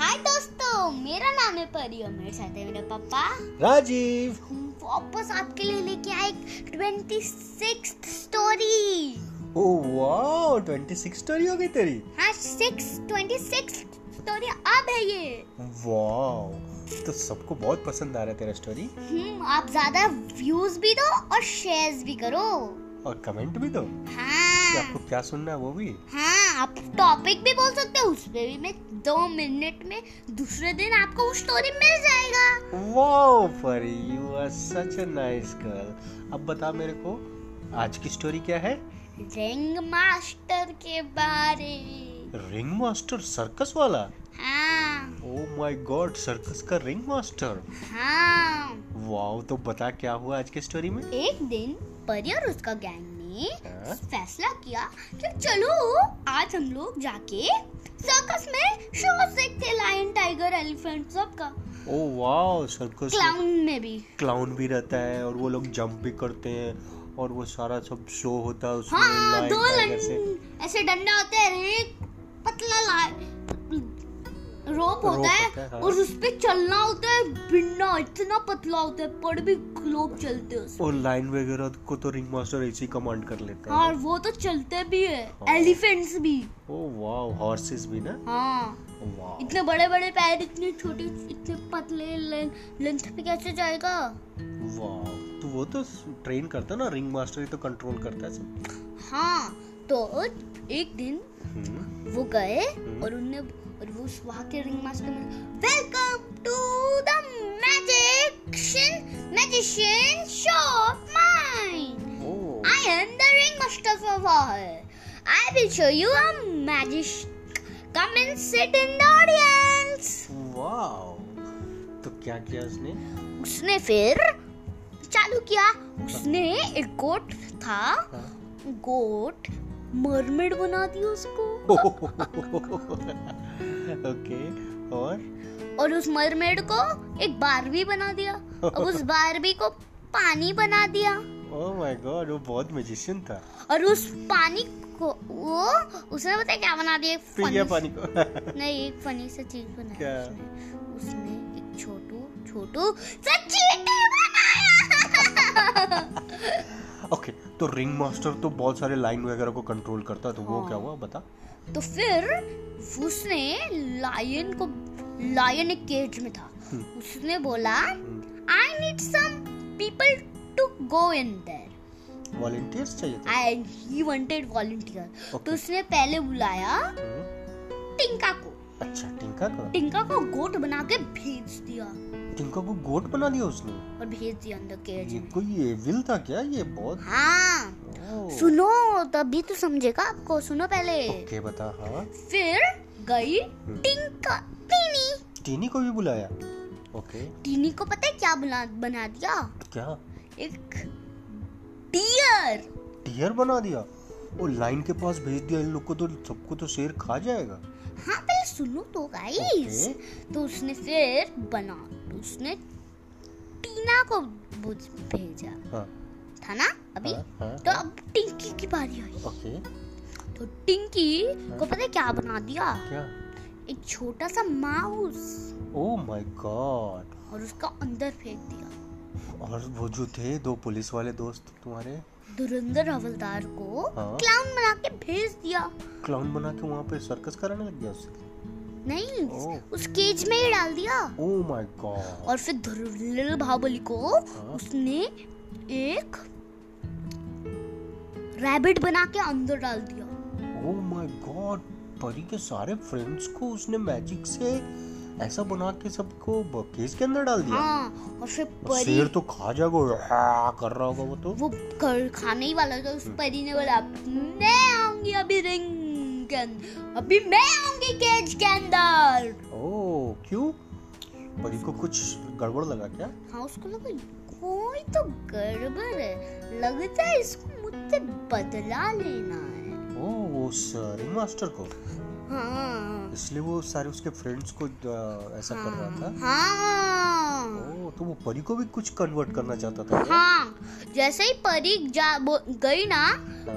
हाय दोस्तों। मेरा नाम है परी और मेरे साथ है मेरे पापा। राजीव। हम वापस आपके लिए लेके आए twenty six story oh wow 26 story हो गई तेरी। हाँ सिक्स ट्वेंटी सिक्स स्टोरी अब है ये। वाओ तो सबको बहुत पसंद आ रहा है तेरा स्टोरी हम्म आप ज़्यादा व्यूज़ भी दो और शेयर्स भी करो। और कमेंट भी दो। हाँ। आपको क्या सुनना है वो भी। हाँ। आप टॉपिक भी बोल सकते हो उस पे भी मैं दो मिनट में दूसरे दिन आपको वो स्टोरी मिल जाएगा। Wow Pari you are such a nice girl अब बता मेरे को आज की स्टोरी क्या है? रिंग मास्टर के बारे। रिंग मास्टर सर्कस वाला? हाँ। ओ माय गॉड सर्कस का रिंग मास्टर हाँ। वाओ तो बता क्या हुआ आज की स्टोरी में? एक दिन परी और उसका गैंग ने हाँ? फैसला किया कि चलो आज हम लोग जाके सर्कस में शो देखते लायन टाइगर एलिफेंट सब का ओ वाओ सर्कस क्लाउन में भी। क्लाउन भी रहता है और वो लोग जंप भी करते हैं और वो सारा सब शो होता है उसमें हाँ दो ऐसे डंडा होता है एक पतला ला रोप होता है होता है, हाँ। और उस पे चलना होता है बिना इतना पतला होता है पर भी लोग चलते हैं और लाइन वगैरह को तो रिंग मास्टर ऐसे ही कमांड कर लेता है और वो तो चलते भी है हाँ। एलिफेंट्स भी। ओ वाओ हॉर्सेस भी ना? हाँ। इतने बड़े बड़े पैर इतने छोटे इतने पतले लेंथ पे कैसे जाएगा? वाओ तो वो तो ट्रेन करता है ना रिंग मास्टर ही तो कंट्रोल करता है सब। हाँ। तो एक दिन हम्म, वो गए हम्म। और उनने और वो उस वहाँ के रिंग मास्टर में welcome to the magician magician shop mine I am the ring master of I will show you a magic come and sit in the audience wow तो क्या किया उसने? उसने फिर चालू किया। उसने एक गोट था। हाँ। गोट मरमेड बना दी उसको। ओके और? और उस मरमेड को एक बारबी बना दिया। अब उस बारबी को पानी बना दिया। ओ माय गॉड वो बहुत मैजिशियन था। और उस पानी को वो उसने पता क्या बना दिया? पी गया पानी को। नहीं एक फनी सा चीज़ बनाया क्या? उसने। उसने एक छोटू छोटू सा चींटी बनाया। ओके तो रिंग मास्टर तो बहुत सारे लाइन वगैरह को कंट्रोल करता तो वो हाँ। क्या हुआ बता? तो फिर उसने लायन को लायन एक केज में था। हम्म। उसने बोला। I need some people to go in there volunteers चाहिए था? आई ही वांटेड वॉलंटियर तो उसने पहले बुलाया हम्म, टिंका को। टिंका को? टिंका को गोट बना के भेज दिया। टिंका को गोट बना दिया उसने? और भेज दिया अंदर केज ये कोई एविल था क्या? ये बहुत हाँ। सुनो तभी तो समझेगा आपको। सुनो पहले। ओके बता हाँ। फिर गई टिंका टीनी। टीनी को भी बुलाया? ओके। टीनी को पता है क्या बना बना दिया? क्या? एक डियर टियर बना दिया? वो लाइन के पास भेज दिया? इन लोग को तो सबको तो शेर खा जाएगा। हाँ पहले सुनो तो गाइस तो उसने फिर बना उसने टीना को भेजा। हाँ। था ना अभी? हाँ, हाँ, तो अब टिंकी की बारी आई। ओके तो टिंकी को पता है क्या बना दिया? क्या? एक छोटा सा माउस। ओ माय गॉड और उसका अंदर फेंक दिया। और वो जो थे दो पुलिस वाले दोस्त तुम्हारे? धुरंधर हवलदार को हाँ। क्लाउन बना के भेज दिया क्लाउन बना के वहाँ पे सर्कस कराने लग गया उससे नहीं ओह। उस केज में ही डाल दिया ओ माय गॉड और फिर धुरंधर बाहुबली को हाँ। उसने एक रैबिट बना के अंदर डाल दिया ओ माय गॉड परी के सारे फ्रेंड्स को उसने मैजिक से ऐसा बना के सबको केज के अंदर डाल दिया। हाँ और फिर परी शेर तो खा जाएगा कर रहा होगा वो तो। वो कर खाने ही वाला था उस परी ने बोला मैं आऊँगी अभी रिंग के अंदर अभी मैं आऊँगी केज के अंदर। ओ क्यों? परी को कुछ गड़बड़ लगा क्या? हाँ उसको लगा कोई तो गड़बड़ है। लगता है इसको मुझसे बदला लेना है। ओ उस रिंग मास्टर को। हाँ। इसलिए वो सारे उसके फ्रेंड्स को ऐसा कर रहा था। हाँ। ओ तो वो परी को भी कुछ कन्वर्ट करना चाहता था? हाँ। जैसे ही परी जा गई ना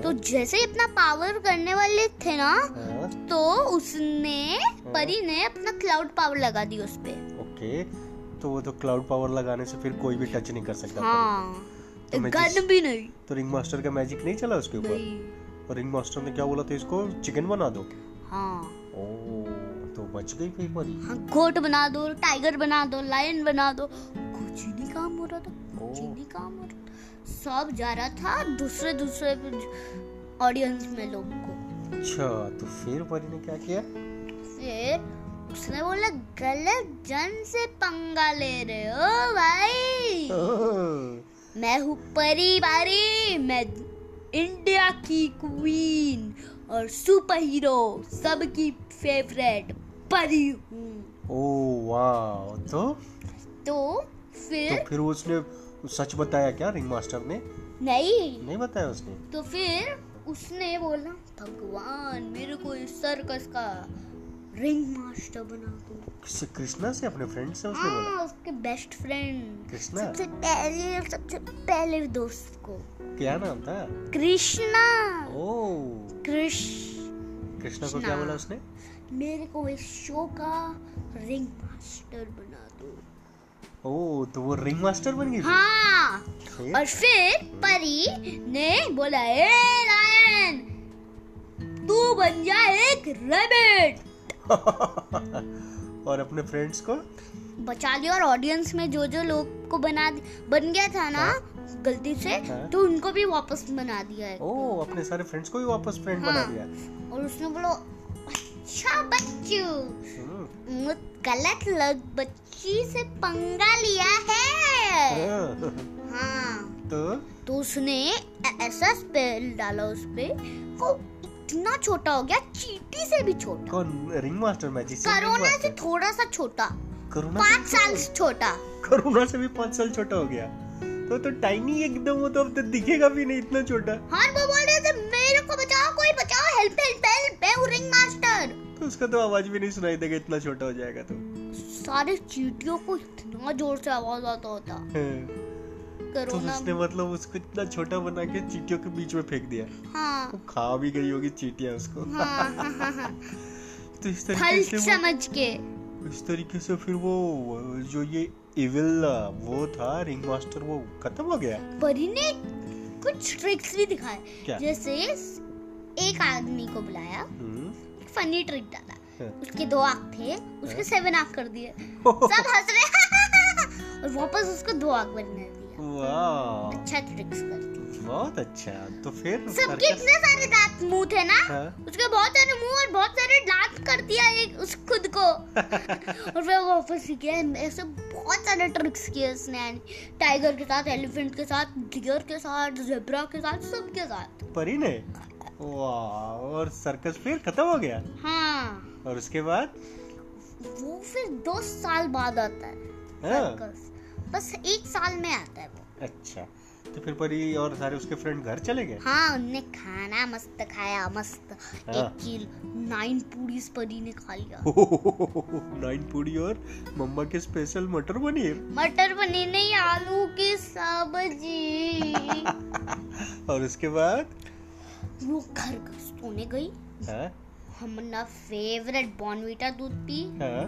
तो जैसे ही अपना पावर करने वाले थे ना हाँ, तो उसने परी ने अपना क्लाउड पावर लगा दी उस पे। ओके। तो वो तो क्लाउड पावर लगाने से फिर कोई भी टच नहीं कर सकता हाँ। तो गन भी नहीं। तो रिंग मास्टर का मैजिक नहीं चला उसके ऊपर? और रिंग मास्टर ने क्या बोला था इसको? चिकन बना दो। हाँ। ओ तो बच गई फिर परी हाँ गोट बना दो टाइगर बना दो लायन बना दो। कुछ नहीं काम हो रहा था? कुछ नहीं काम हो रहा था? सब जा रहा था दूसरे दूसरे ऑडियंस में लोग को। अच्छा तो फिर परी ने क्या किया? फिर उसने बोला गलत जन से पंगा ले रहे हो भाई। मैं हूँ परी बारी मैं इंडिया की क्वीन और सुपर हीरो सबकी फेवरेट परी हूँ। ओ वाह तो? तो तो फिर फिर उसने सच बताया क्या रिंग मास्टर ने? नहीं। नहीं बताया उसने? तो फिर उसने बोला भगवान मेरे को इस सर्कस का रिंग मास्टर बना दो। किससे? कृष्णा से अपने फ्रेंड से उसने बोला। हाँ उसके बेस्ट फ्रेंड कृष्णा? सबसे पहले सबसे पहले दोस्त को। क्या नाम था? कृष्णा। ओ। कृष्ण। कृष्णा को क्या बोला उसने? मेरे को इस शो का रिंग मास्टर बना दो। ओ तो वो रिंग मास्टर बन गई हाँ। फिर? और फिर परी ने बोला ए लायन तू बन जा एक रेबिट और अपने फ्रेंड्स को? बचा लिया और ऑडियंस में जो जो लोग को बना बन गया था ना गलती से हाँ। तो उनको भी वापस बना दिया है। ओ अपने सारे फ्रेंड्स को भी वापस फ्रेंड हाँ, बना हाँ। दिया और उसने बोला अच्छा बच्चू हम्म, गलत लग बच्ची से पंगा लिया है। हाँ, हाँ। तो? तो उसने ऐसा स्पेल डाला उस पे इतना छोटा हो गया चीटी से भी छोटा। कौन रिंग मास्टर रिंग करोना से थोड़ा सा छोटा। करोना पाँच साल छोटा। करोना से भी पाँच साल छोटा हो गया। तो तो टाइनी एकदम वो तो अब तो दिखेगा भी नहीं इतना छोटा। हाँ वो बोल रहे थे मेरे को बचाओ कोई बचाओ हेल्प हेल्प हेल्प मैं हूँ रिंग मास्टर तो उसका तो आवाज़ भी नहीं सुनाई देगा इतना छोटा हो जाएगा तो। सारे चीटियों को इतना ज़ोर से आवाज़ आता होता। हाँ, तो उसने मतलब उसको इतना छोटा बना के चीटियों के बीच में फेंक दिया। हाँ। वो खा भी गई होगी चीटियाँ उसको। हाँ। हाँ हाँ हाँ तो इस तरीके से समझ के। इस तरीके से फिर वो जो ये इविल वो था रिंग मास्टर वो खत्म हो गया। परी ने कुछ ट्रिक्स भी दिखाए। जैसे एक आदमी को बुलाया। हम्म, एक फनी ट्रिक डाला। हाँ। उसके दो आँख थे उसके। सेवन आँख कर दिए। सब हंस रहे। और वापस उसको दो आँख बनने अच्छा ट्रिक्स करती बहुत अच्छा तो फिर सबके इतने सारे दांत मुँह थे ना? हाँ। उसके बहुत सारे मुँह और बहुत सारे दांत कर दिया एक उस खुद को। और फिर वो वापस ही गया ऐसे बहुत सारे ट्रिक्स किए उसने टाइगर के साथ एलिफेंट के साथ डियर के साथ जेब्रा के साथ सबके साथ। परी ने? वाह और सर्कस फिर खत्म हो गया? हाँ। और उसके बाद? वो फिर दो साल बाद आता है हाँ, सर्कस बस एक साल में आता है वो। अच्छा तो फिर परी और सारे उसके फ्रेंड घर चले गए? हाँ उनने खाना मस्त खाया मस्त। हाँ। एक किलो नाइन पूरी परी ने खा लिया। नाइन पूड़ी और मम्मा के स्पेशल मटर पनीर? मटर पनीर नहीं आलू की सब्ज़ी। और उसके बाद? वो घर घर सोने गई। हाँ। अपना फेवरेट बॉर्नवीटा दूध पी। हाँ।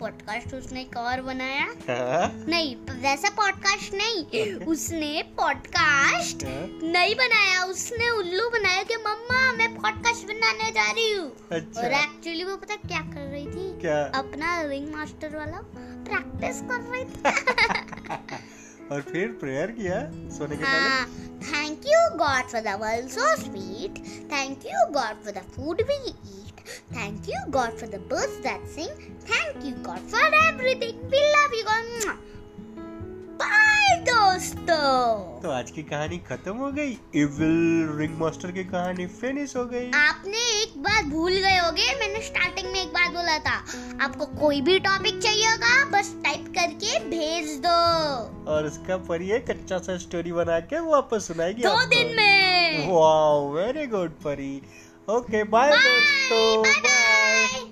पॉडकास्ट उसने एक और बनाया। हाँ। नहीं वैसा पॉडकास्ट नहीं। उसने पॉडकास्ट हाँ, नहीं बनाया। उसने उल्लू बनाया कि मम्मा मैं पॉडकास्ट बनाने जा रही हूँ। अच्छा? और एक्चुअली वो पता क्या कर रही थी? क्या? अपना रिंग मास्टर वाला प्रैक्टिस कर रही थी। और फिर प्रेयर किया सोने के पहले। हाँ thank you God for the world so sweet thank you God for the food we eat thank you God for the birds that sing thank you God for everything we love you God दोस्तों। तो आज की कहानी खत्म हो गई। Evil ring master की कहानी फिनिश हो गई। आपने एक बात भूल गए होगे मैंने स्टार्टिंग में एक बात बोला था। आपको कोई भी टॉपिक चाहिए होगा बस टाइप करके भेज दो। और उसका परी एक अच्छा सा स्टोरी बना के वापस सुनाएगी दो दिन में। Wow very good Pari. Okay bye दोस्तों। बाय